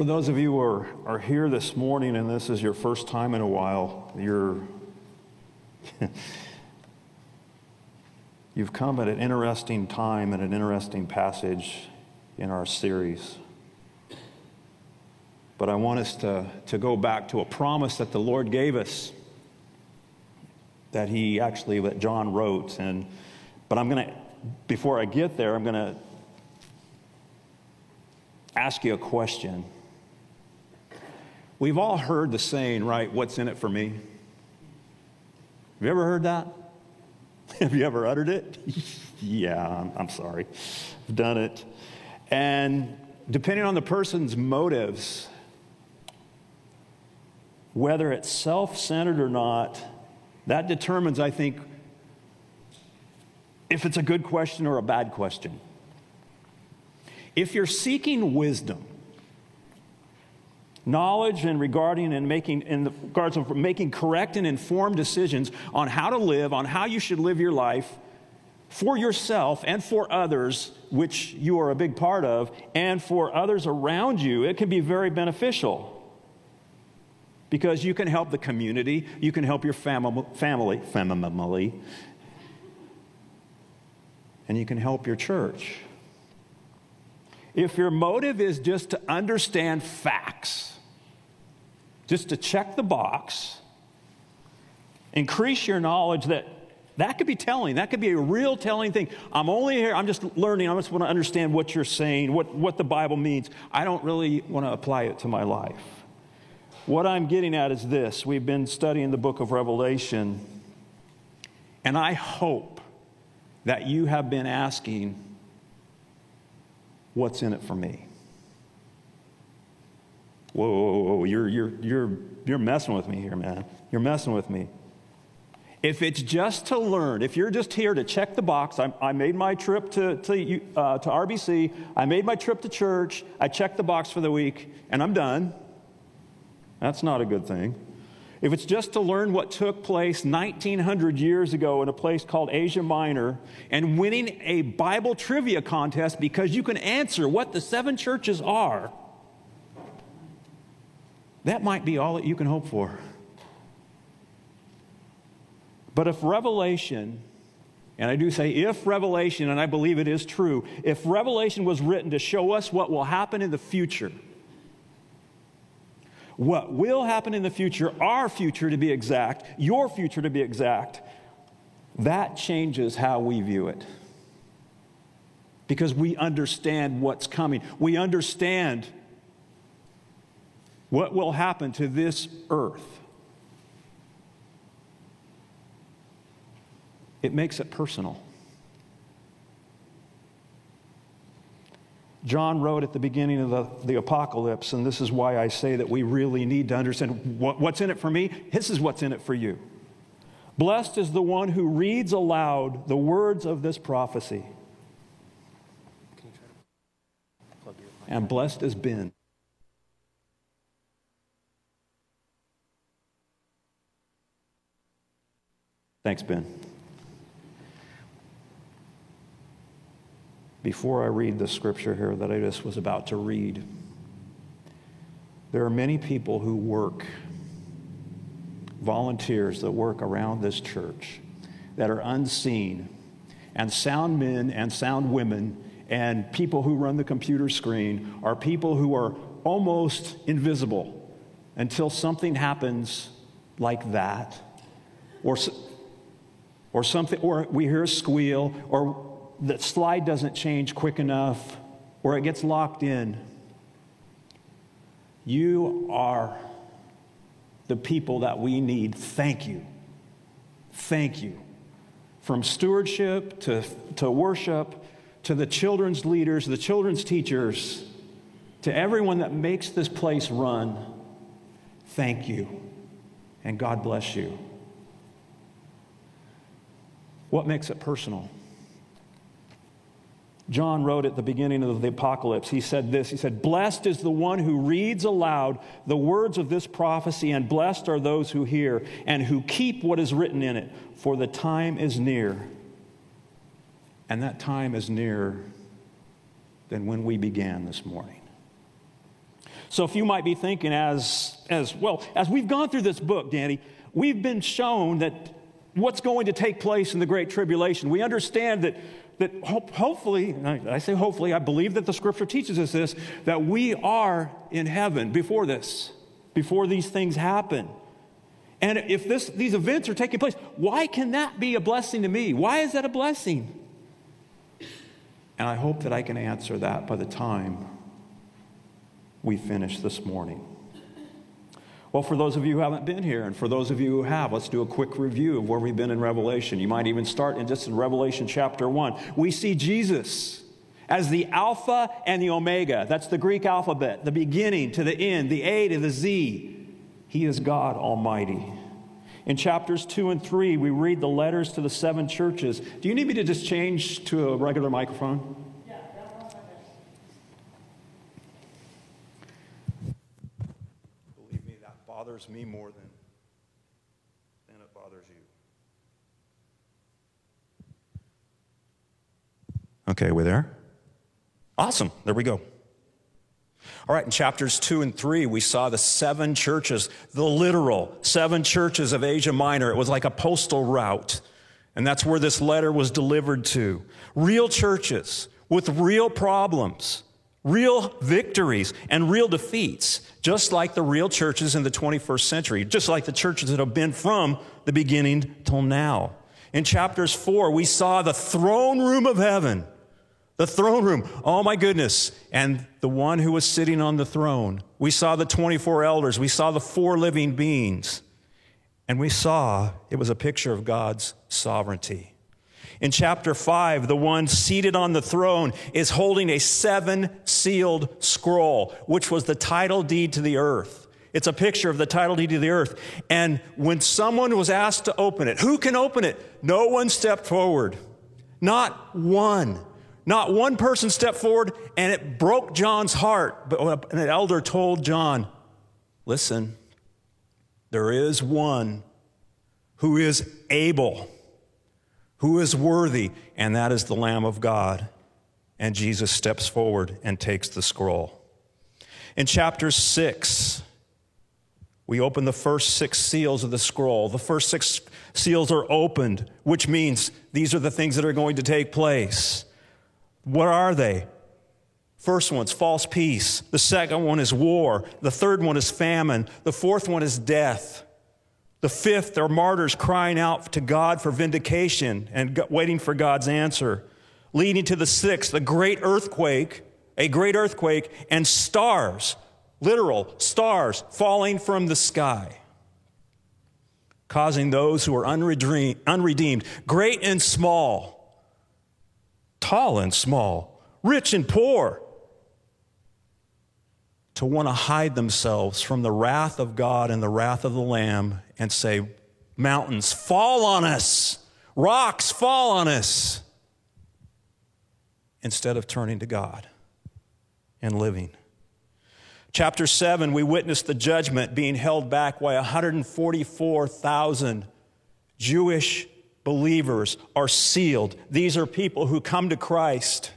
For those of you who are, are here this morning and this is your first time in a while, you're, you've come at an interesting time and an interesting passage in our series. But I want us to, to go back to a promise that the Lord gave us that he actually, that John wrote. And, but I'm going to, before I get there, I'm going to ask you a question. We've all heard the saying, right? What's in it for me? Have you ever heard that? Have you ever uttered it? yeah, I'm, I'm sorry. I've done it. And depending on the person's motives, whether it's self centered or not, that determines, I think, if it's a good question or a bad question. If you're seeking wisdom, knowledge and regarding and making in regards of making correct and informed decisions on how to live, on how you should live your life for yourself and for others, which you are a big part of, and for others around you, it can be very beneficial. Because you can help the community, you can help your fam- family, family, and you can help your church. If your motive is just to understand facts, just to check the box, increase your knowledge that that could be telling. That could be a real telling thing. I'm only here, I'm just learning. I just want to understand what you're saying, what, what the Bible means. I don't really want to apply it to my life. What I'm getting at is this we've been studying the book of Revelation, and I hope that you have been asking, What's in it for me? Whoa, whoa, whoa, you're, you're, you're, you're messing with me here, man. You're messing with me. If it's just to learn, if you're just here to check the box, I, I made my trip to, to, uh, to RBC, I made my trip to church, I checked the box for the week, and I'm done, that's not a good thing. If it's just to learn what took place 1900 years ago in a place called Asia Minor and winning a Bible trivia contest because you can answer what the seven churches are, that might be all that you can hope for. But if Revelation, and I do say if Revelation, and I believe it is true, if Revelation was written to show us what will happen in the future, what will happen in the future, our future to be exact, your future to be exact, that changes how we view it. Because we understand what's coming. We understand what will happen to this earth. it makes it personal. John wrote at the beginning of the, the apocalypse, and this is why I say that we really need to understand what, what's in it for me. This is what's in it for you. Blessed is the one who reads aloud the words of this prophecy. And blessed is Ben. Thanks, Ben. Before I read the scripture here that I just was about to read. There are many people who work, volunteers that work around this church that are unseen, and sound men and sound women and people who run the computer screen are people who are almost invisible until something happens like that or or something or we hear a squeal or the slide doesn't change quick enough or it gets locked in. You are the people that we need. Thank you. Thank you. From stewardship to, to worship to the children's leaders, the children's teachers, to everyone that makes this place run, thank you. And God bless you. What makes it personal? John wrote at the beginning of the apocalypse, he said this He said, Blessed is the one who reads aloud the words of this prophecy, and blessed are those who hear and who keep what is written in it, for the time is near. And that time is nearer than when we began this morning. So if you might be thinking as, as well, as we've gone through this book, Danny, we've been shown that what's going to take place in the Great Tribulation. We understand that, that hope, hopefully, I say hopefully, I believe that the scripture teaches us this, that we are in heaven before this, before these things happen. And if this, these events are taking place, why can that be a blessing to me? Why is that a blessing? And I hope that I can answer that by the time we finish this morning. Well, for those of you who haven't been here, and for those of you who have, let's do a quick review of where we've been in Revelation. You might even start in just in Revelation chapter 1. We see Jesus as the Alpha and the Omega. That's the Greek alphabet, the beginning to the end, the A to the Z. He is God Almighty. In chapters 2 and 3, we read the letters to the seven churches. Do you need me to just change to a regular microphone? Yeah, Believe me, that bothers me more than, than it bothers you. Okay, we there? Awesome. There we go. All right, in chapters two and three, we saw the seven churches, the literal seven churches of Asia Minor. It was like a postal route. And that's where this letter was delivered to. Real churches with real problems, real victories, and real defeats, just like the real churches in the 21st century, just like the churches that have been from the beginning till now. In chapters four, we saw the throne room of heaven the throne room. Oh my goodness. And the one who was sitting on the throne. We saw the 24 elders. We saw the four living beings. And we saw it was a picture of God's sovereignty. In chapter 5, the one seated on the throne is holding a seven sealed scroll, which was the title deed to the earth. It's a picture of the title deed to the earth. And when someone was asked to open it, who can open it? No one stepped forward. Not one. Not one person stepped forward, and it broke John's heart. But an elder told John, Listen, there is one who is able, who is worthy, and that is the Lamb of God. And Jesus steps forward and takes the scroll. In chapter 6, we open the first six seals of the scroll. The first six seals are opened, which means these are the things that are going to take place. What are they? First one's false peace. The second one is war. The third one is famine. The fourth one is death. The fifth are martyrs crying out to God for vindication and waiting for God's answer. Leading to the sixth, a great earthquake, a great earthquake, and stars, literal stars, falling from the sky, causing those who are unredeemed, great and small, tall and small, rich and poor, to want to hide themselves from the wrath of God and the wrath of the Lamb and say, Mountains, fall on us, rocks, fall on us, instead of turning to God and living. Chapter 7, we witness the judgment being held back by 144,000 Jewish believers are sealed. These are people who come to Christ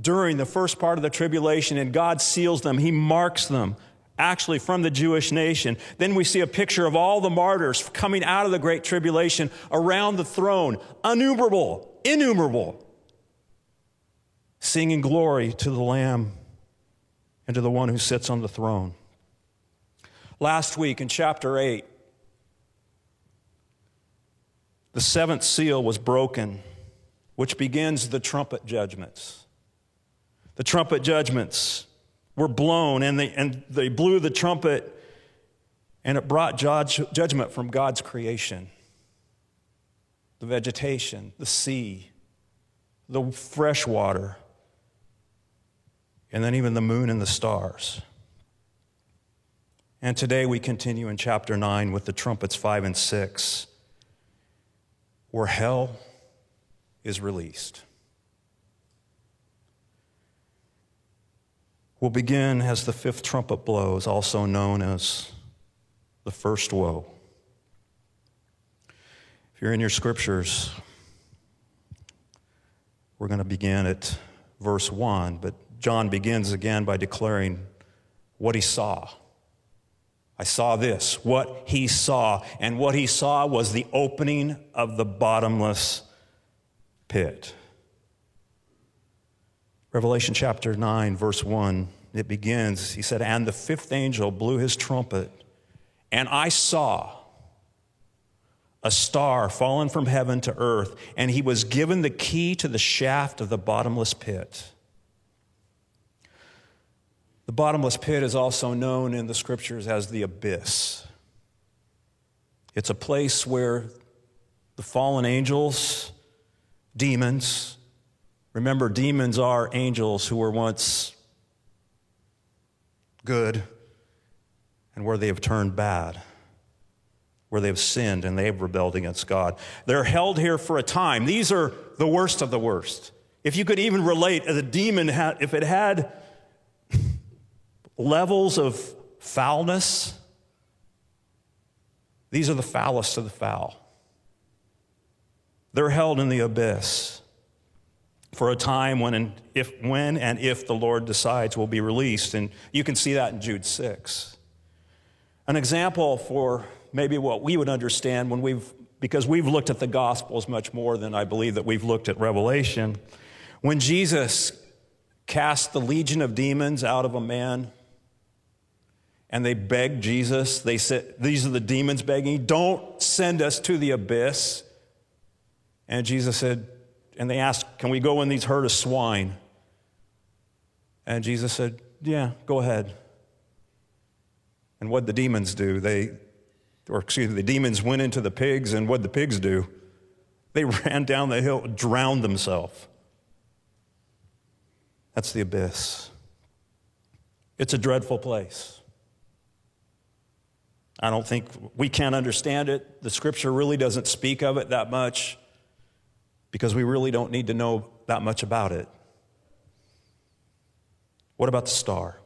during the first part of the tribulation, and God seals them. He marks them, actually, from the Jewish nation. Then we see a picture of all the martyrs coming out of the great tribulation around the throne, innumerable, innumerable, singing glory to the Lamb and to the one who sits on the throne. Last week in chapter 8, the seventh seal was broken, which begins the trumpet judgments. The trumpet judgments were blown, and they, and they blew the trumpet, and it brought judge, judgment from God's creation the vegetation, the sea, the fresh water, and then even the moon and the stars. And today we continue in chapter 9 with the trumpets 5 and 6 where hell is released. We'll begin as the fifth trumpet blows, also known as the first woe. If you're in your scriptures, we're going to begin at verse 1, but John begins again by declaring what he saw. I saw this, what he saw. And what he saw was the opening of the bottomless pit. Revelation chapter 9, verse 1, it begins. He said, And the fifth angel blew his trumpet, and I saw a star fallen from heaven to earth, and he was given the key to the shaft of the bottomless pit. The bottomless pit is also known in the scriptures as the abyss. It's a place where the fallen angels, demons, remember, demons are angels who were once good and where they have turned bad, where they have sinned and they have rebelled against God. They're held here for a time. These are the worst of the worst. If you could even relate, as a demon, if it had levels of foulness. These are the foulest of the foul. They're held in the abyss for a time when and if, when and if the Lord decides will be released. And you can see that in Jude 6. An example for maybe what we would understand when we've, because we've looked at the Gospels much more than I believe that we've looked at Revelation. When Jesus cast the legion of demons out of a man, and they begged Jesus. They said, These are the demons begging, don't send us to the abyss. And Jesus said, and they asked, Can we go in these herd of swine? And Jesus said, Yeah, go ahead. And what the demons do? They, or excuse me, the demons went into the pigs, and what the pigs do? They ran down the hill, drowned themselves. That's the abyss. It's a dreadful place. I don't think we can't understand it. The scripture really doesn't speak of it that much because we really don't need to know that much about it. What about the star?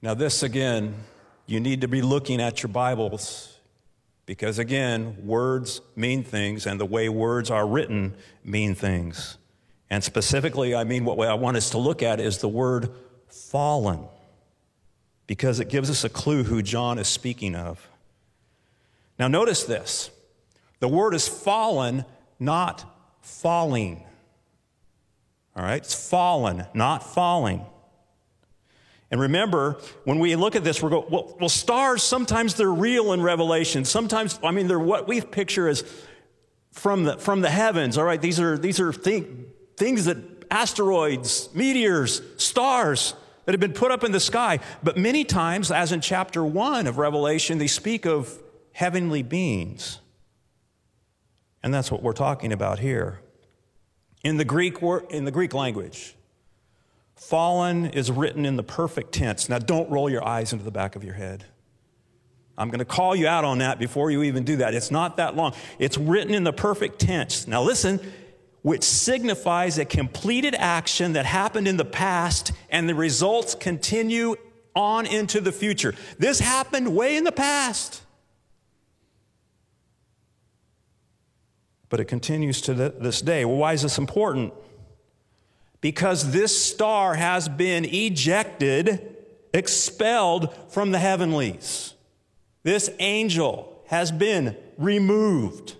Now, this again, you need to be looking at your Bibles because, again, words mean things, and the way words are written mean things. And specifically, I mean, what I want us to look at is the word fallen because it gives us a clue who John is speaking of. Now, notice this the word is fallen, not falling. All right? It's fallen, not falling. And remember, when we look at this, we're going, well, well, stars, sometimes they're real in Revelation. Sometimes, I mean, they're what we picture as from the, from the heavens. All right, these are, these are thing, things that asteroids, meteors, stars that have been put up in the sky. But many times, as in chapter 1 of Revelation, they speak of heavenly beings. And that's what we're talking about here. In the Greek, in the Greek language, fallen is written in the perfect tense. Now, don't roll your eyes into the back of your head. I'm going to call you out on that before you even do that. It's not that long. It's written in the perfect tense. Now, listen, which signifies a completed action that happened in the past and the results continue on into the future. This happened way in the past. But it continues to this day. Well, why is this important? Because this star has been ejected, expelled from the heavenlies. This angel has been removed.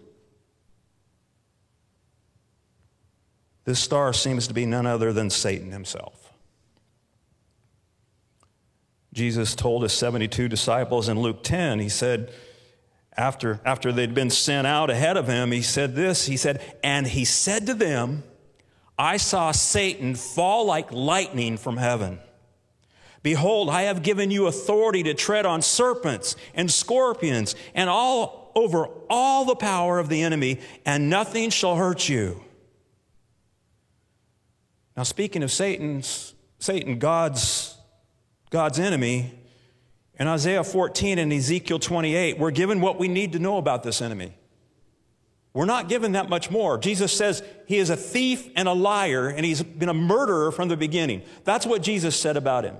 This star seems to be none other than Satan himself. Jesus told his 72 disciples in Luke 10, he said, after, after they'd been sent out ahead of him, he said this He said, And he said to them, I saw Satan fall like lightning from heaven. Behold, I have given you authority to tread on serpents and scorpions and all over all the power of the enemy, and nothing shall hurt you. Now, speaking of Satan's, Satan, God's, God's enemy, in Isaiah 14 and Ezekiel 28, we're given what we need to know about this enemy. We're not given that much more. Jesus says he is a thief and a liar, and he's been a murderer from the beginning. That's what Jesus said about him.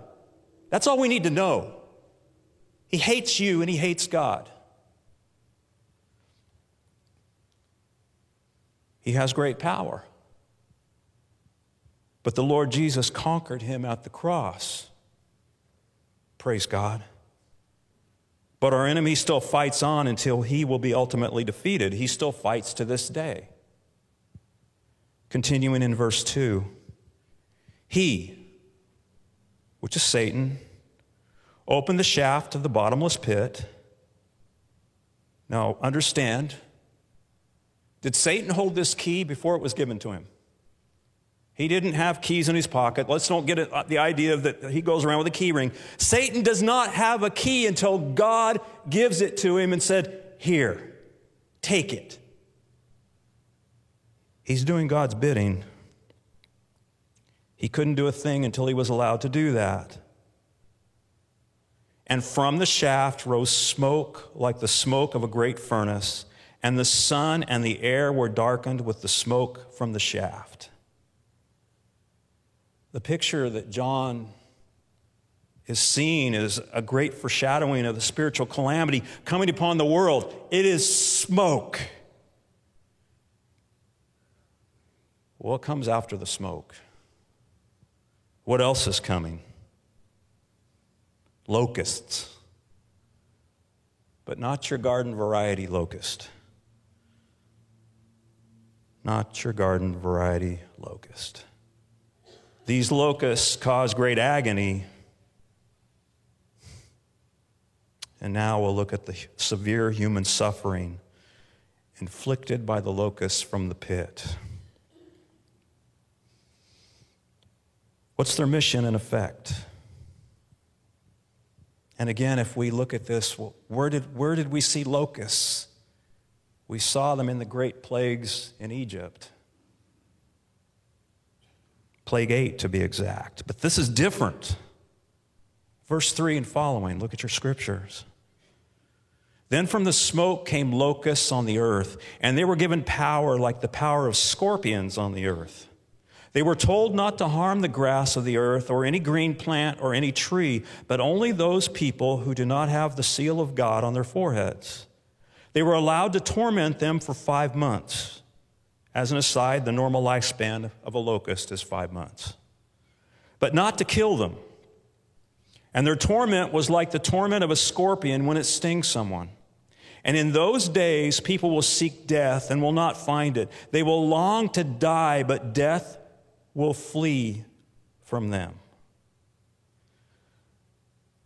That's all we need to know. He hates you and he hates God. He has great power. But the Lord Jesus conquered him at the cross. Praise God. But our enemy still fights on until he will be ultimately defeated. He still fights to this day. Continuing in verse 2 He, which is Satan, opened the shaft of the bottomless pit. Now, understand, did Satan hold this key before it was given to him? He didn't have keys in his pocket. Let's don't get uh, the idea that he goes around with a key ring. Satan does not have a key until God gives it to him and said, Here, take it. He's doing God's bidding. He couldn't do a thing until he was allowed to do that. And from the shaft rose smoke like the smoke of a great furnace, and the sun and the air were darkened with the smoke from the shaft. The picture that John is seeing is a great foreshadowing of the spiritual calamity coming upon the world. It is smoke. What comes after the smoke? What else is coming? Locusts. But not your garden variety locust. Not your garden variety locust. These locusts cause great agony. And now we'll look at the severe human suffering inflicted by the locusts from the pit. What's their mission and effect? And again, if we look at this, where did, where did we see locusts? We saw them in the great plagues in Egypt. Plague 8 to be exact. But this is different. Verse 3 and following, look at your scriptures. Then from the smoke came locusts on the earth, and they were given power like the power of scorpions on the earth. They were told not to harm the grass of the earth or any green plant or any tree, but only those people who do not have the seal of God on their foreheads. They were allowed to torment them for five months. As an aside, the normal lifespan of a locust is five months, but not to kill them. And their torment was like the torment of a scorpion when it stings someone. And in those days, people will seek death and will not find it. They will long to die, but death will flee from them.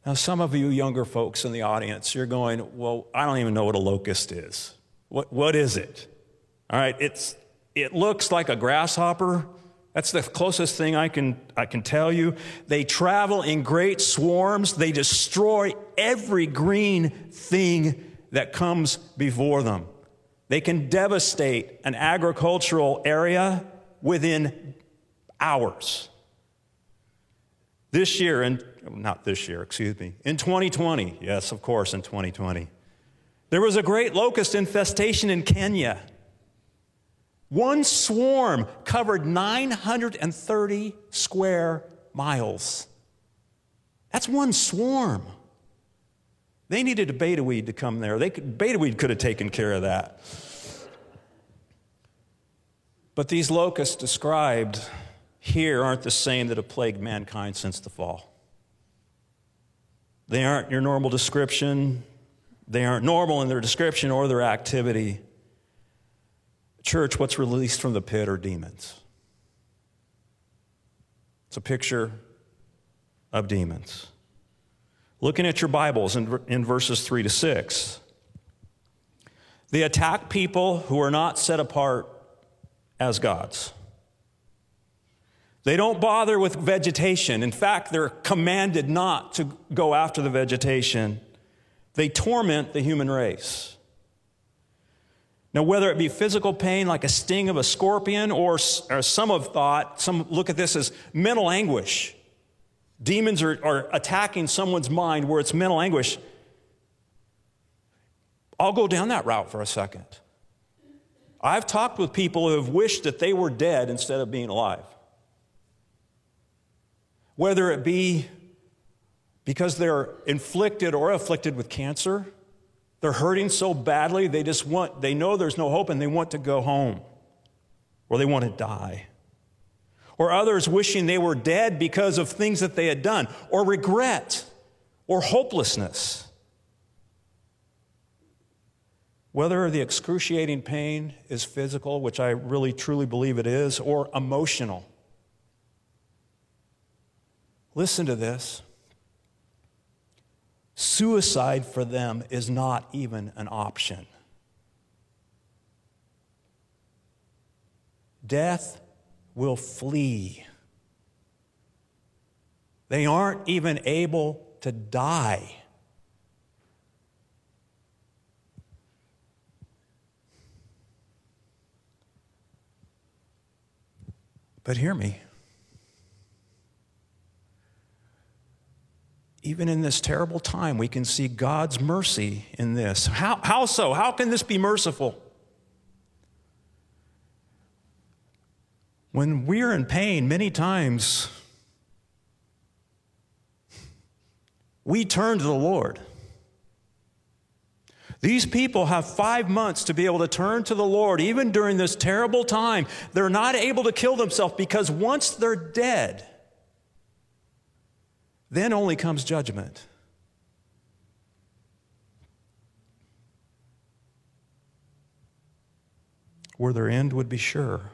Now, some of you younger folks in the audience, you're going, Well, I don't even know what a locust is. What, what is it? All right, it's it looks like a grasshopper. That's the closest thing I can, I can tell you. They travel in great swarms. They destroy every green thing that comes before them. They can devastate an agricultural area within hours. This year, and not this year, excuse me, in 2020, yes, of course, in 2020, there was a great locust infestation in Kenya. One swarm covered 930 square miles. That's one swarm. They needed a beta weed to come there. They could, beta weed could have taken care of that. But these locusts described here aren't the same that have plagued mankind since the fall. They aren't your normal description. They aren't normal in their description or their activity. Church, what's released from the pit are demons. It's a picture of demons. Looking at your Bibles in, in verses 3 to 6, they attack people who are not set apart as gods. They don't bother with vegetation. In fact, they're commanded not to go after the vegetation. They torment the human race. Now, whether it be physical pain like a sting of a scorpion, or, or some have thought, some look at this as mental anguish. Demons are, are attacking someone's mind where it's mental anguish. I'll go down that route for a second. I've talked with people who have wished that they were dead instead of being alive. Whether it be because they're inflicted or afflicted with cancer, they're hurting so badly, they just want, they know there's no hope and they want to go home or they want to die. or others wishing they were dead because of things that they had done, or regret, or hopelessness. Whether the excruciating pain is physical, which I really truly believe it is, or emotional. Listen to this. Suicide for them is not even an option. Death will flee. They aren't even able to die. But hear me. Even in this terrible time, we can see God's mercy in this. How, how so? How can this be merciful? When we're in pain, many times we turn to the Lord. These people have five months to be able to turn to the Lord, even during this terrible time. They're not able to kill themselves because once they're dead, then only comes judgment. Where their end would be sure.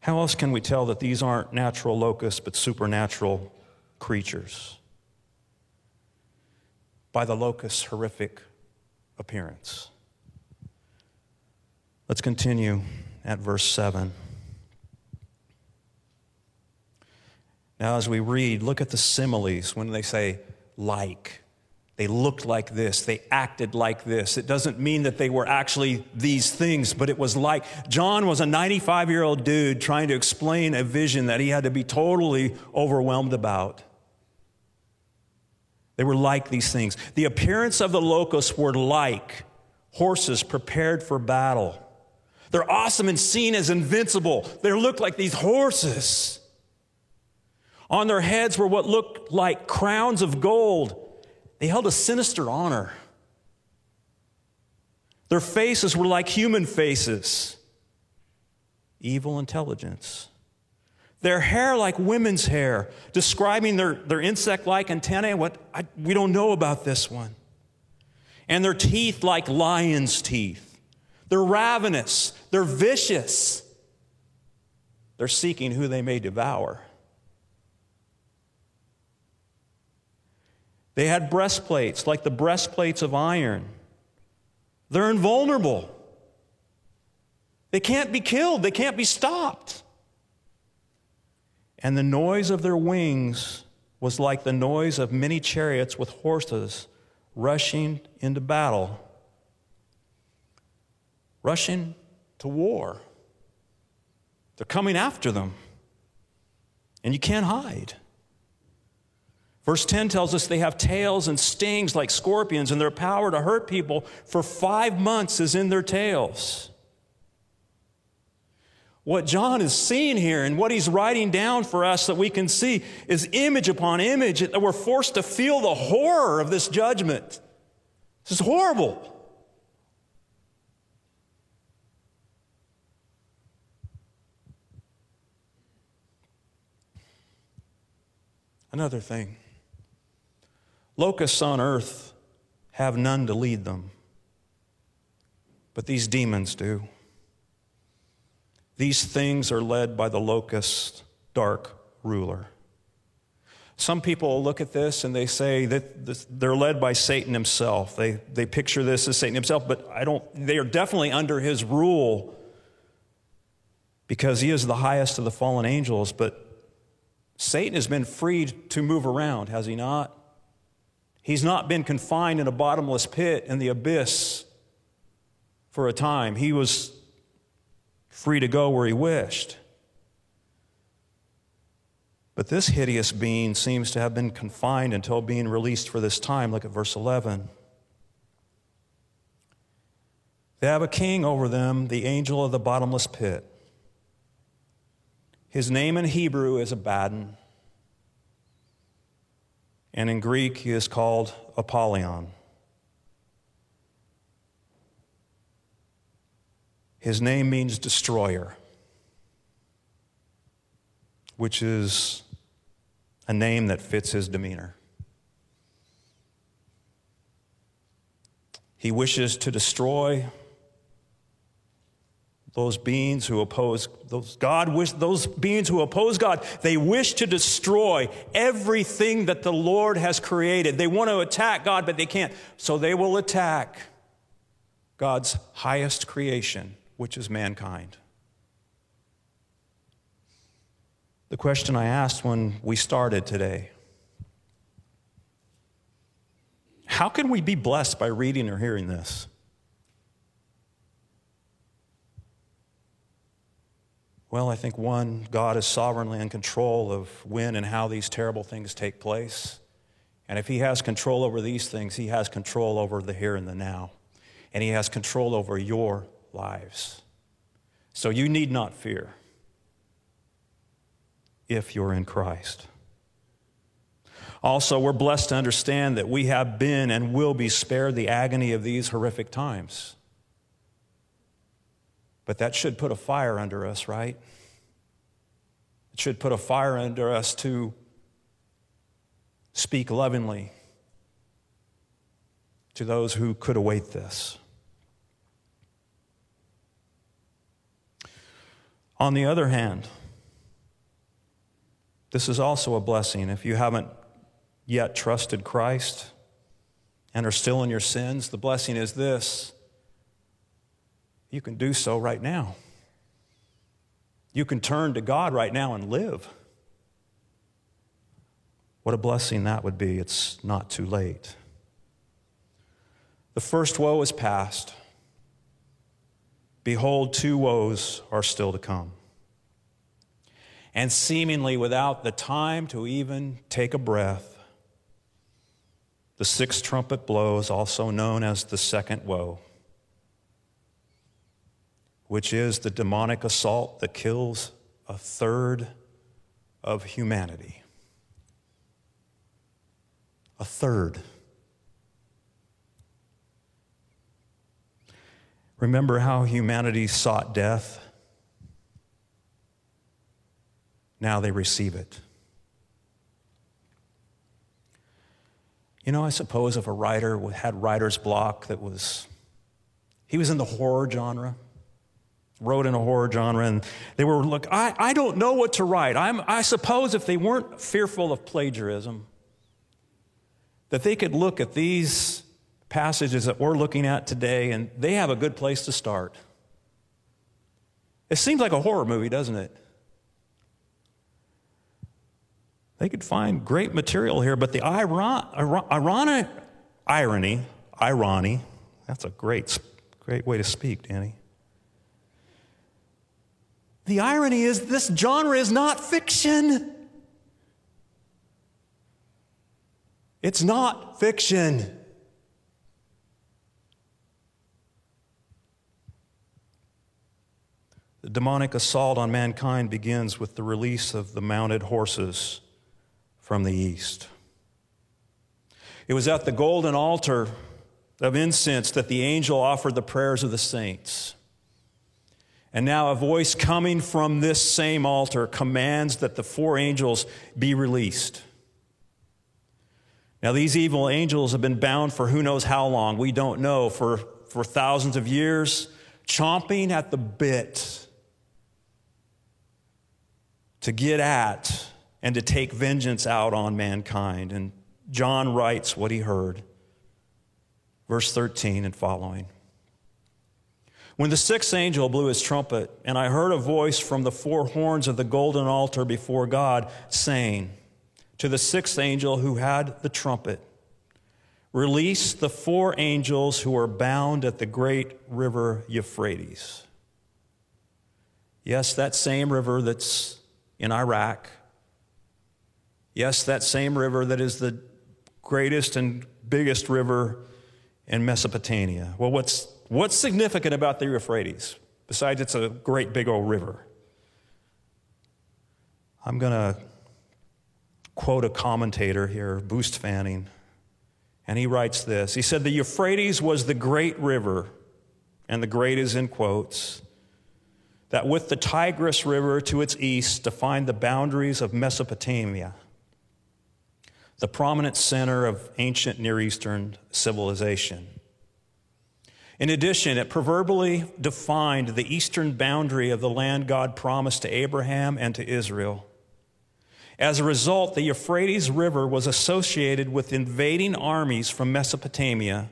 How else can we tell that these aren't natural locusts but supernatural creatures? By the locust's horrific appearance. Let's continue at verse 7. Now, as we read, look at the similes when they say like. They looked like this. They acted like this. It doesn't mean that they were actually these things, but it was like John was a 95 year old dude trying to explain a vision that he had to be totally overwhelmed about. They were like these things. The appearance of the locusts were like horses prepared for battle. They're awesome and seen as invincible. They look like these horses. On their heads were what looked like crowns of gold. They held a sinister honor. Their faces were like human faces, evil intelligence. Their hair like women's hair, describing their, their insect like antennae. What, I, we don't know about this one. And their teeth like lion's teeth. They're ravenous, they're vicious. They're seeking who they may devour. They had breastplates like the breastplates of iron. They're invulnerable. They can't be killed, they can't be stopped. And the noise of their wings was like the noise of many chariots with horses rushing into battle, rushing to war. They're coming after them, and you can't hide. Verse 10 tells us they have tails and stings like scorpions, and their power to hurt people for five months is in their tails. What John is seeing here and what he's writing down for us that we can see is image upon image that we're forced to feel the horror of this judgment. This is horrible. Another thing. Locusts on earth have none to lead them, but these demons do. These things are led by the locust, dark ruler. Some people look at this and they say that they're led by Satan himself. They, they picture this as Satan himself, but I don't, they are definitely under his rule because he is the highest of the fallen angels. But Satan has been freed to move around, has he not? He's not been confined in a bottomless pit in the abyss for a time. He was free to go where he wished. But this hideous being seems to have been confined until being released for this time. Look at verse 11. They have a king over them, the angel of the bottomless pit. His name in Hebrew is Abaddon and in Greek he is called Apollyon. His name means destroyer. which is a name that fits his demeanor. He wishes to destroy those beings who oppose those God wish those beings who oppose God, they wish to destroy everything that the Lord has created. They want to attack God, but they can't. So they will attack God's highest creation, which is mankind. The question I asked when we started today How can we be blessed by reading or hearing this? Well, I think one, God is sovereignly in control of when and how these terrible things take place. And if He has control over these things, He has control over the here and the now. And He has control over your lives. So you need not fear if you're in Christ. Also, we're blessed to understand that we have been and will be spared the agony of these horrific times. But that should put a fire under us, right? It should put a fire under us to speak lovingly to those who could await this. On the other hand, this is also a blessing. If you haven't yet trusted Christ and are still in your sins, the blessing is this you can do so right now. You can turn to God right now and live. What a blessing that would be. It's not too late. The first woe is past. Behold, two woes are still to come. And seemingly without the time to even take a breath, the sixth trumpet blows, also known as the second woe which is the demonic assault that kills a third of humanity. A third. Remember how humanity sought death? Now they receive it. You know, I suppose if a writer had writer's block that was, he was in the horror genre wrote in a horror genre, and they were, look, I, I don't know what to write. I'm, I suppose if they weren't fearful of plagiarism, that they could look at these passages that we're looking at today, and they have a good place to start. It seems like a horror movie, doesn't it? They could find great material here, but the iron, ironic irony, irony, that's a great, great way to speak, Danny. The irony is, this genre is not fiction. It's not fiction. The demonic assault on mankind begins with the release of the mounted horses from the east. It was at the golden altar of incense that the angel offered the prayers of the saints. And now a voice coming from this same altar commands that the four angels be released. Now, these evil angels have been bound for who knows how long. We don't know, for, for thousands of years, chomping at the bit to get at and to take vengeance out on mankind. And John writes what he heard. Verse 13 and following. When the sixth angel blew his trumpet, and I heard a voice from the four horns of the golden altar before God saying to the sixth angel who had the trumpet, Release the four angels who are bound at the great river Euphrates. Yes, that same river that's in Iraq. Yes, that same river that is the greatest and biggest river in Mesopotamia. Well, what's What's significant about the Euphrates, besides it's a great big old river? I'm going to quote a commentator here, Buist Fanning, and he writes this. He said, The Euphrates was the great river, and the great is in quotes, that with the Tigris River to its east defined the boundaries of Mesopotamia, the prominent center of ancient Near Eastern civilization. In addition, it proverbially defined the eastern boundary of the land God promised to Abraham and to Israel. As a result, the Euphrates River was associated with invading armies from Mesopotamia,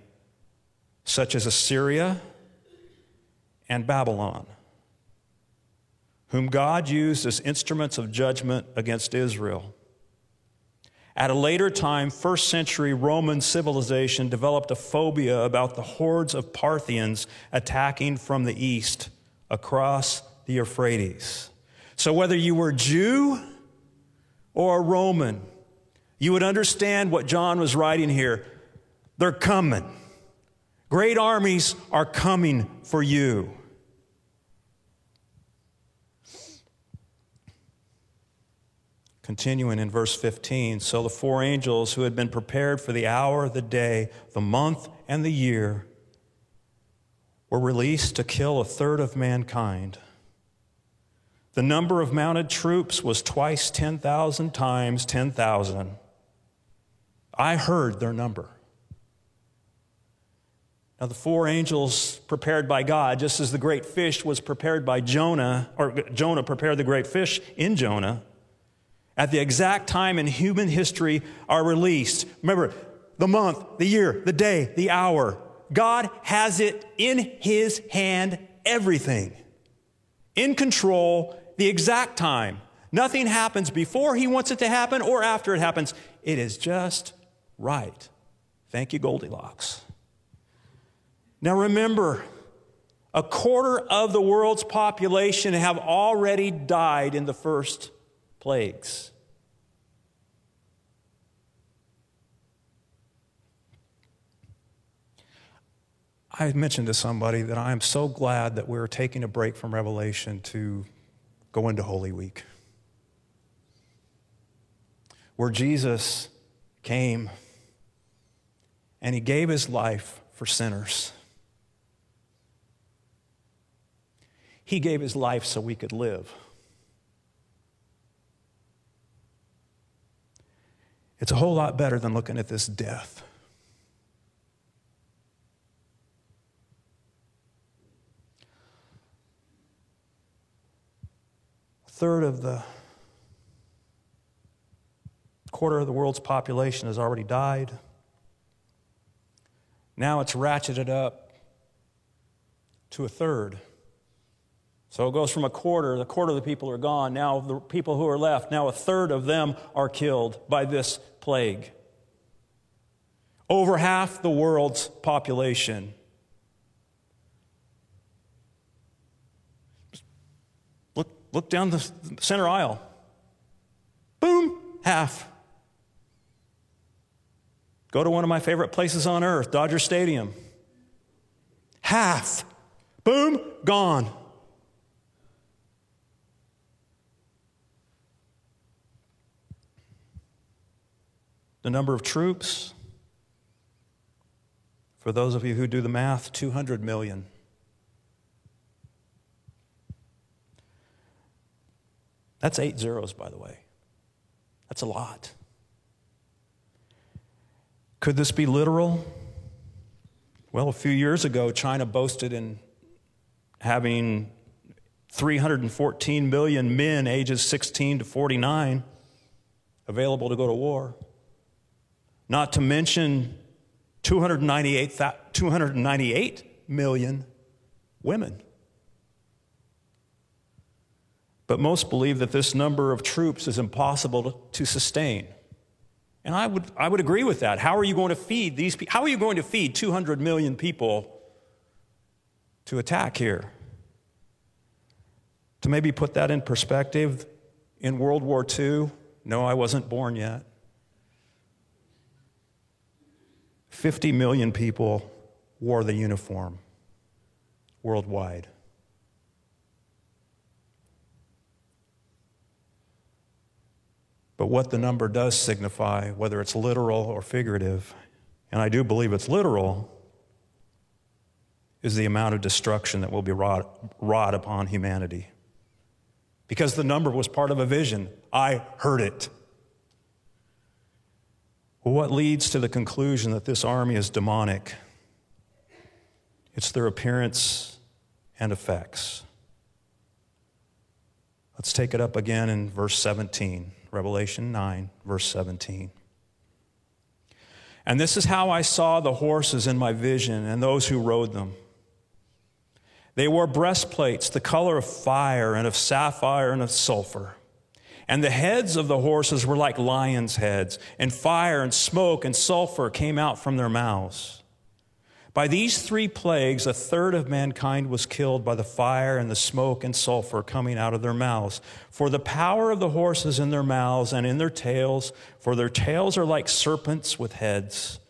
such as Assyria and Babylon, whom God used as instruments of judgment against Israel. At a later time, first century Roman civilization developed a phobia about the hordes of Parthians attacking from the east across the Euphrates. So, whether you were Jew or a Roman, you would understand what John was writing here. They're coming. Great armies are coming for you. Continuing in verse 15, so the four angels who had been prepared for the hour, the day, the month, and the year were released to kill a third of mankind. The number of mounted troops was twice 10,000 times 10,000. I heard their number. Now, the four angels prepared by God, just as the great fish was prepared by Jonah, or Jonah prepared the great fish in Jonah, at the exact time in human history are released. Remember, the month, the year, the day, the hour. God has it in his hand, everything. In control, the exact time. Nothing happens before he wants it to happen or after it happens. It is just right. Thank you, Goldilocks. Now remember, a quarter of the world's population have already died in the first plagues. I mentioned to somebody that I am so glad that we're taking a break from Revelation to go into Holy Week, where Jesus came and he gave his life for sinners. He gave his life so we could live. It's a whole lot better than looking at this death. Third of the quarter of the world's population has already died. Now it's ratcheted up to a third. So it goes from a quarter, the quarter of the people are gone. Now, the people who are left, now a third of them are killed by this plague. Over half the world's population. Look, down the center aisle. Boom, half. Go to one of my favorite places on earth, Dodger Stadium. Half. Boom, gone. The number of troops, for those of you who do the math, 200 million. That's eight zeros, by the way. That's a lot. Could this be literal? Well, a few years ago, China boasted in having 314 million men ages 16 to 49 available to go to war not to mention 298, 298 million women. But most believe that this number of troops is impossible to sustain. And I would, I would agree with that. How are you going to feed these people? How are you going to feed 200 million people to attack here? To maybe put that in perspective, in World War II, no, I wasn't born yet. 50 million people wore the uniform worldwide. But what the number does signify, whether it's literal or figurative, and I do believe it's literal, is the amount of destruction that will be wrought, wrought upon humanity. Because the number was part of a vision. I heard it. Well, what leads to the conclusion that this army is demonic? It's their appearance and effects. Let's take it up again in verse 17, Revelation 9, verse 17. And this is how I saw the horses in my vision and those who rode them. They wore breastplates, the color of fire and of sapphire and of sulfur. And the heads of the horses were like lions' heads, and fire and smoke and sulfur came out from their mouths. By these three plagues, a third of mankind was killed by the fire and the smoke and sulfur coming out of their mouths. For the power of the horses in their mouths and in their tails, for their tails are like serpents with heads,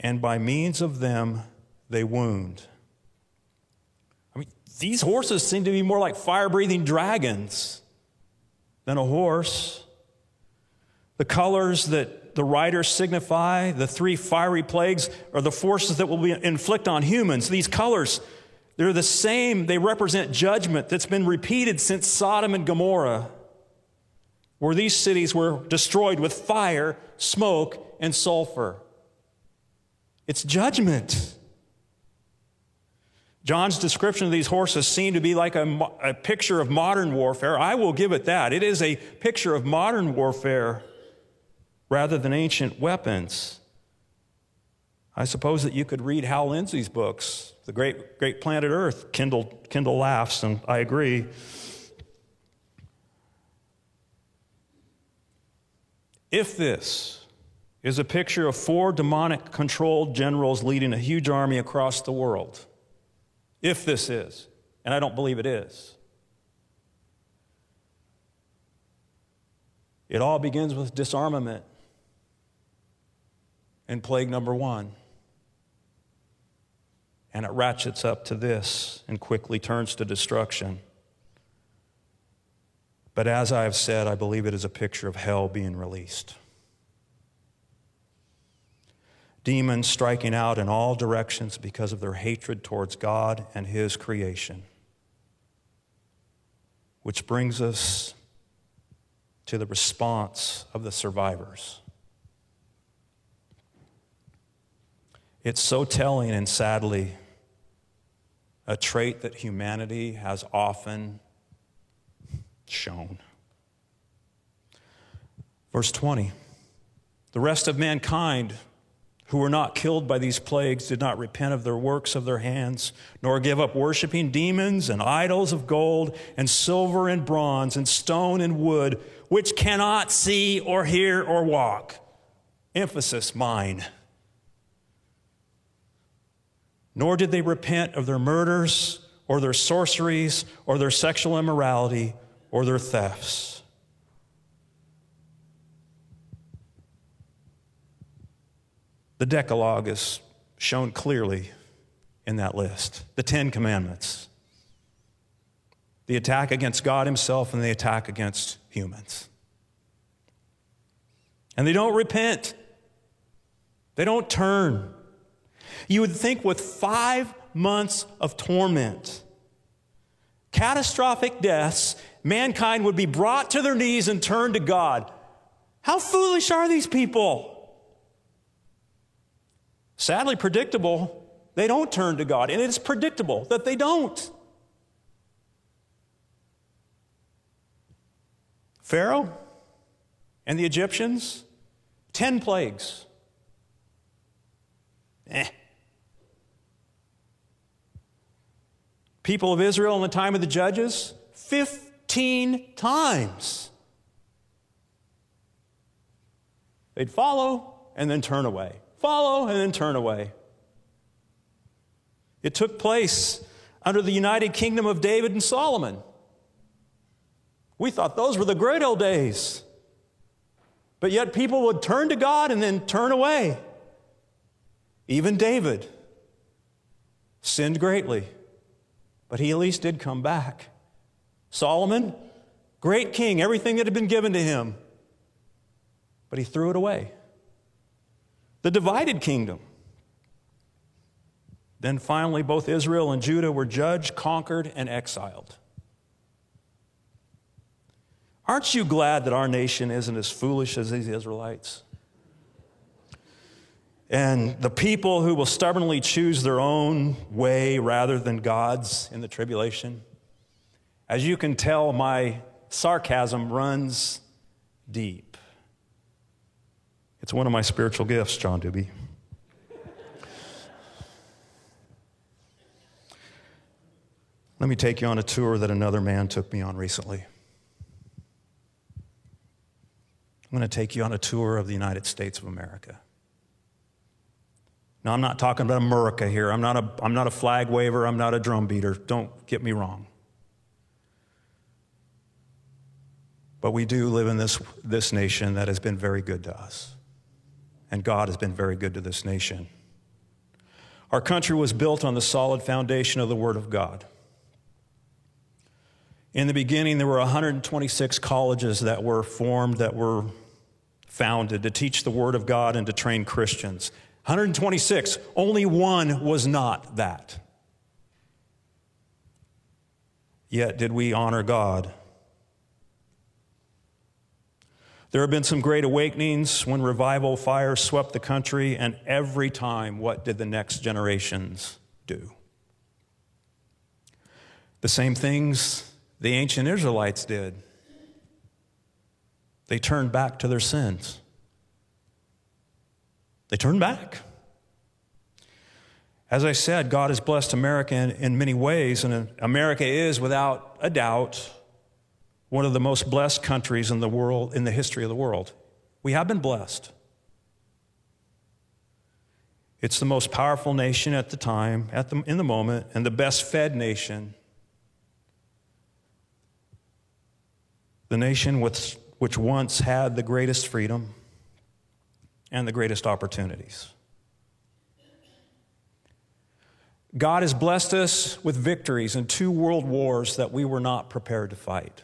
and by means of them they wound. I mean, these horses seem to be more like fire breathing dragons than a horse. The colors that the riders signify, the three fiery plagues, are the forces that will be inflict on humans. These colors, they're the same. They represent judgment that's been repeated since Sodom and Gomorrah, where these cities were destroyed with fire, smoke, and sulfur. It's judgment. John's description of these horses seemed to be like a, a, picture of modern warfare. I will give it that. It is a picture of modern warfare rather than ancient weapons. I suppose that you could read Hal Lindsey's books, The Great, Great Planet Earth. Kindle, Kindle laughs, and I agree. If this is a picture of four demonic controlled generals leading a huge army across the world, if this is, and I don't believe it is. It all begins with disarmament and plague number one. And it ratchets up to this and quickly turns to destruction. But as I have said, I believe it is a picture of hell being released demons striking out in all directions because of their hatred towards God and His creation. Which brings us to the response of the survivors. It's so telling and sadly a trait that humanity has often shown. Verse 20 The rest of mankind who were not killed by these plagues did not repent of their works of their hands, nor give up worshiping demons and idols of gold and silver and bronze and stone and wood, which cannot see or hear or walk. Emphasis mine. Nor did they repent of their murders or their sorceries or their sexual immorality or their thefts. The Decalogue is shown clearly in that list the Ten Commandments, the attack against God Himself, and the attack against humans. And they don't repent, they don't turn. You would think with five months of torment, catastrophic deaths, mankind would be brought to their knees and turn to God. How foolish are these people? Sadly, predictable, they don't turn to God. And it's predictable that they don't. Pharaoh and the Egyptians, 10 plagues. Eh. People of Israel in the time of the judges, 15 times. They'd follow and then turn away follow, and then turn away. It took place under the united kingdom of David and Solomon. We thought those were the great old days. But yet people would turn to God and then turn away. Even David sinned greatly, but he at least did come back. Solomon, great king, everything that had been given to him, but he threw it away the divided kingdom. Then finally, both Israel and Judah were judged, conquered, and exiled. Aren't you glad that our nation isn't as foolish as these Israelites? And the people who will stubbornly choose their own way rather than God's in the tribulation. As you can tell, my sarcasm runs deep. It's one of my spiritual gifts, John Doobie. Let me take you on a tour that another man took me on recently. I'm going to take you on a tour of the United States of America. Now, I'm not talking about America here. I'm not a, I'm not a flag waver. I'm not a drum beater. Don't get me wrong. But we do live in this, this nation that has been very good to us. And God has been very good to this nation. Our country was built on the solid foundation of the Word of God. In the beginning, there were 126 colleges that were formed, that were founded to teach the Word of God and to train Christians. 126, only one was not that. Yet, did we honor God? There have been some great awakenings when revival fires swept the country, and every time, what did the next generations do? The same things the ancient Israelites did. They turned back to their sins. They turned back. As I said, God has blessed America in, in, many ways, and America is, without a doubt, one of the most blessed countries in the world, in the history of the world. We have been blessed. It's the most powerful nation at the time, at the, in the moment, and the best fed nation the nation with, which once had the greatest freedom and the greatest opportunities. God has blessed us with victories in two world wars that we were not prepared to fight.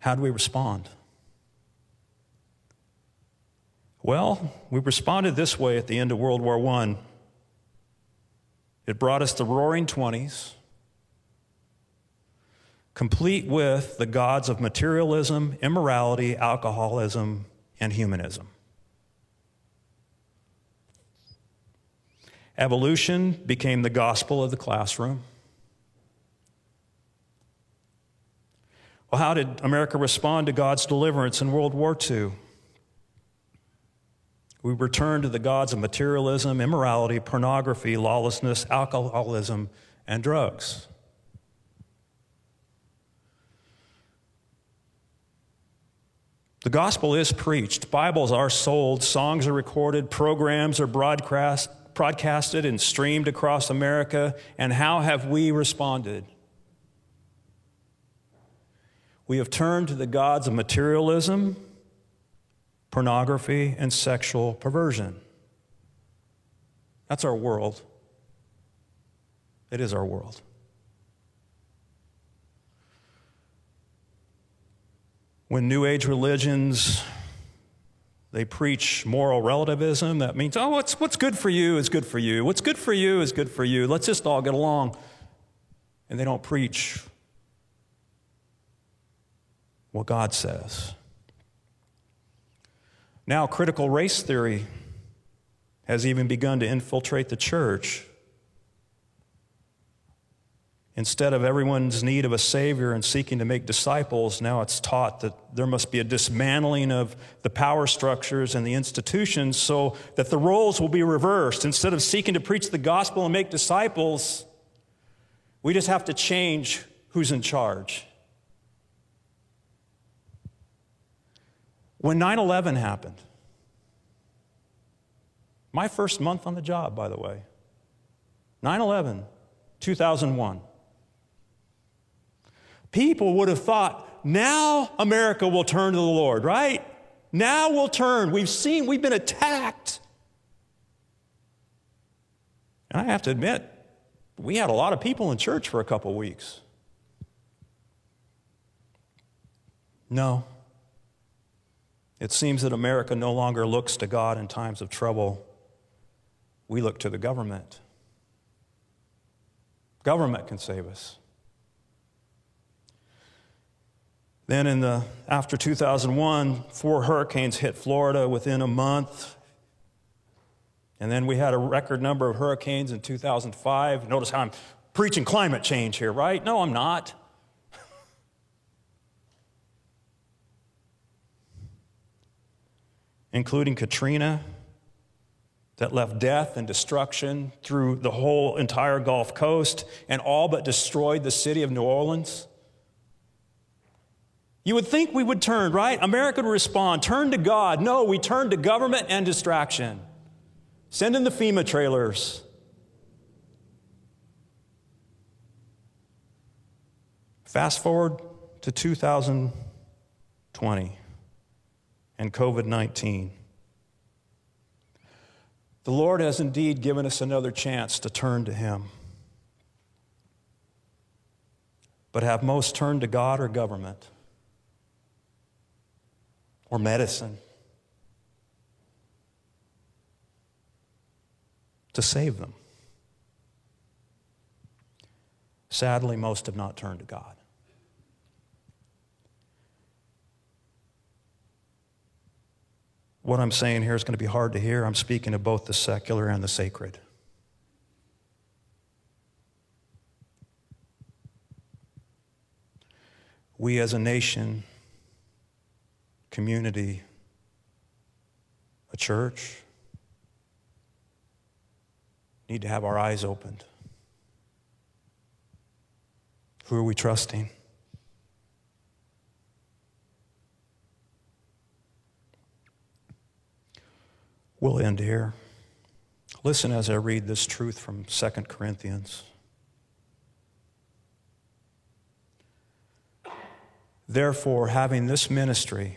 How do we respond? Well, we responded this way at the end of World War I. It brought us the roaring 20s complete with the gods of materialism, immorality, alcoholism, and humanism. Evolution became the gospel of the classroom. Well, how did America respond to God's deliverance in World War II? We returned to the gods of materialism, immorality, pornography, lawlessness, alcoholism, and drugs. The gospel is preached, Bibles are sold, songs are recorded, programs are broadcast, broadcasted and streamed across America. And how have we responded? We have turned to the gods of materialism, pornography, and sexual perversion. That's our world. It is our world. When New Age religions they preach moral relativism. That means, oh, what's, what's good for you is good for you. What's good for you is good for you. Let's just all get along. And they don't preach what God says. Now, critical race theory has even begun to infiltrate the church. Instead of everyone's need of a Savior and seeking to make disciples, now it's taught that there must be a dismantling of the power structures and the institutions so that the roles will be reversed. Instead of seeking to preach the gospel and make disciples, we just have to change who's in charge. When 9 11 happened, my first month on the job, by the way, 9 11, 2001 people would have thought, now America will turn to the Lord, right? Now we'll turn. We've seen, we've been attacked. And I have to admit, we had a lot of people in church for a couple weeks. No. It seems that America no longer looks to God in times of trouble. we look to the government. Government can save us. Then in the after 2001, four hurricanes hit Florida within a month. And then we had a record number of hurricanes in 2005. Notice how I'm preaching climate change here, right? No, I'm not. Including Katrina, that left death and destruction through the whole entire Gulf Coast and all but destroyed the city of New Orleans. You would think we would turn, right? America would respond, turn to God. No, we turn to government and distraction. Send in the FEMA trailers. Fast forward to 2020 and COVID 19. The Lord has indeed given us another chance to turn to Him. But have most turned to God or government? Or medicine to save them. Sadly, most have not turned to God. What I'm saying here is going to be hard to hear. I'm speaking of both the secular and the sacred. We as a nation community, a church, need to have our eyes opened. Who are we trusting? We'll end here. Listen as I read this truth from 2 Corinthians. Therefore, having this ministry,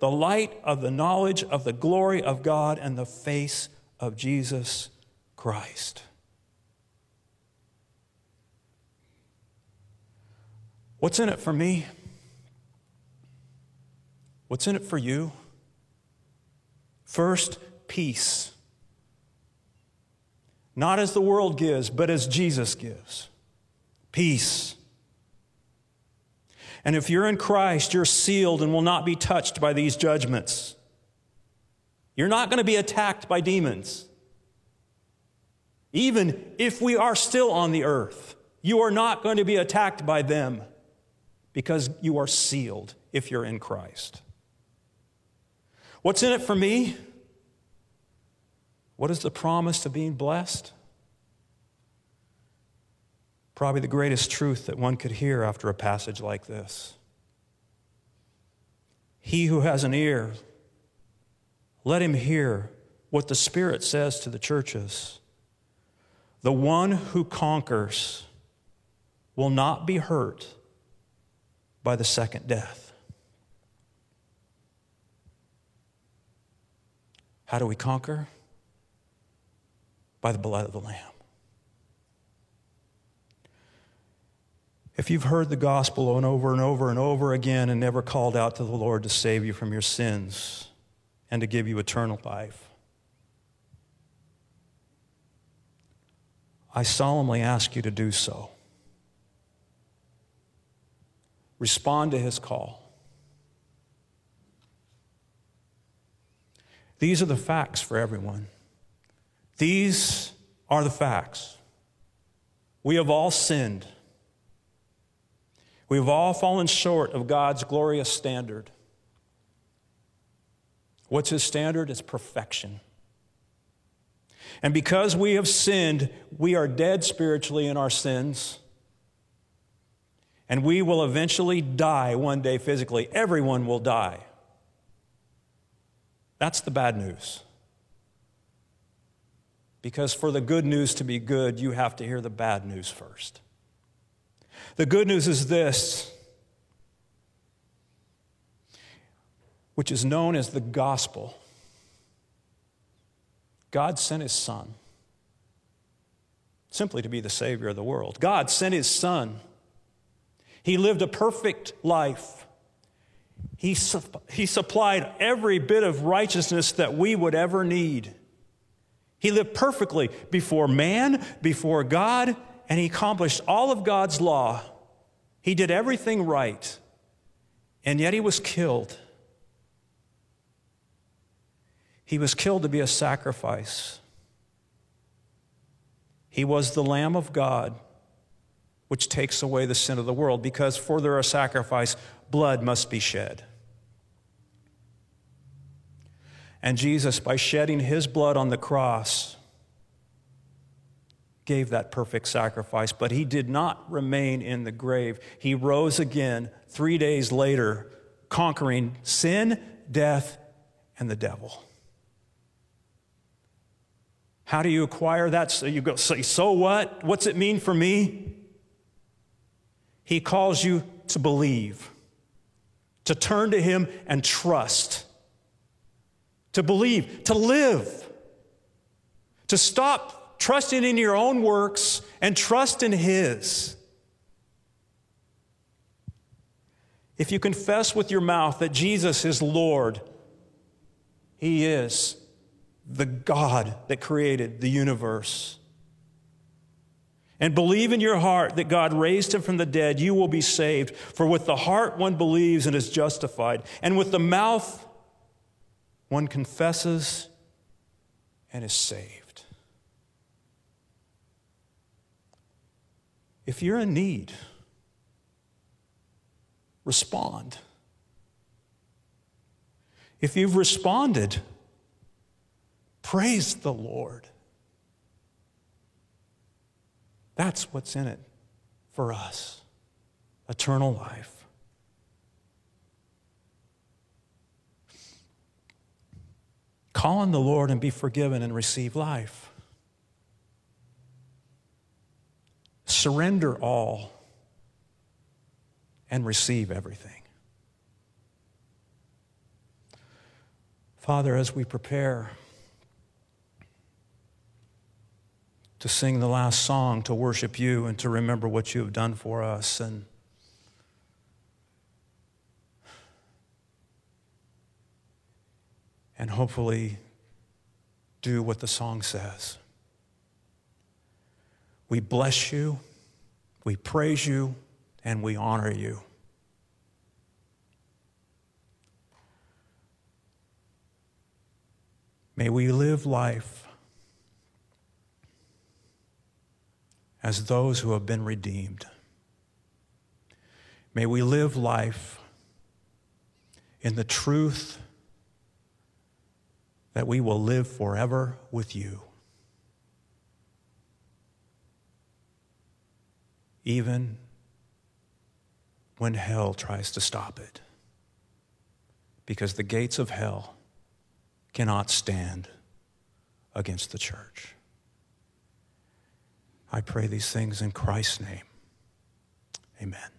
the light of the knowledge of the glory of God and the face of Jesus Christ. What's in it for me? What's in it for you? First, peace. Not as the world gives, but as Jesus gives. Peace. And if you're in Christ, you're sealed and will not be touched by these judgments. You're not going to be attacked by demons. Even if we are still on the earth, you are not going to be attacked by them because you are sealed if you're in Christ. What's in it for me? What is the promise of being blessed? Probably the greatest truth that one could hear after a passage like this. He who has an ear, let him hear what the Spirit says to the churches. The one who conquers will not be hurt by the second death. How do we conquer? By the blood of the Lamb. If you've heard the gospel over and over and over again and never called out to the Lord to save you from your sins and to give you eternal life, I solemnly ask you to do so. Respond to his call. These are the facts for everyone. These are the facts. We have all sinned We've all fallen short of God's glorious standard. What's his standard? It's perfection. And because we have sinned, we are dead spiritually in our sins. And we will eventually die one day physically. Everyone will die. That's the bad news. Because for the good news to be good, you have to hear the bad news first. The good news is this, which is known as the gospel. God sent his son simply to be the Savior of the world. God sent his son. He lived a perfect life. He, su- he supplied every bit of righteousness that we would ever need. He lived perfectly before man, before God, and he accomplished all of God's law. He did everything right, and yet he was killed. He was killed to be a sacrifice. He was the Lamb of God, which takes away the sin of the world, because for their sacrifice, blood must be shed. And Jesus, by shedding his blood on the cross, gave that perfect sacrifice, but he did not remain in the grave. He rose again three days later, conquering sin, death, and the devil. How do you acquire that? So you go say, so what? What's it mean for me? He calls you to believe, to turn to Him and trust, to believe, to live, to trusting in your own works and trust in His. If you confess with your mouth that Jesus is Lord, He is the God that created the universe. And believe in your heart that God raised him from the dead, you will be saved. For with the heart one believes and is justified, and with the mouth one confesses and is saved. If you're in need, respond. If you've responded, Praise the Lord. That's what's in it for us eternal life. Call on the Lord and be forgiven and receive life. Surrender all and receive everything. Father, as we prepare, to sing the last song, to worship you, and to remember what you have done for us. And and hopefully do what the song says. We bless you, we praise you, and we honor you. May we live life as those who have been redeemed. May we live life in the truth that we will live forever with you. Even when hell tries to stop it. Because the gates of hell cannot stand against the church. I pray these things in Christ's name. Amen.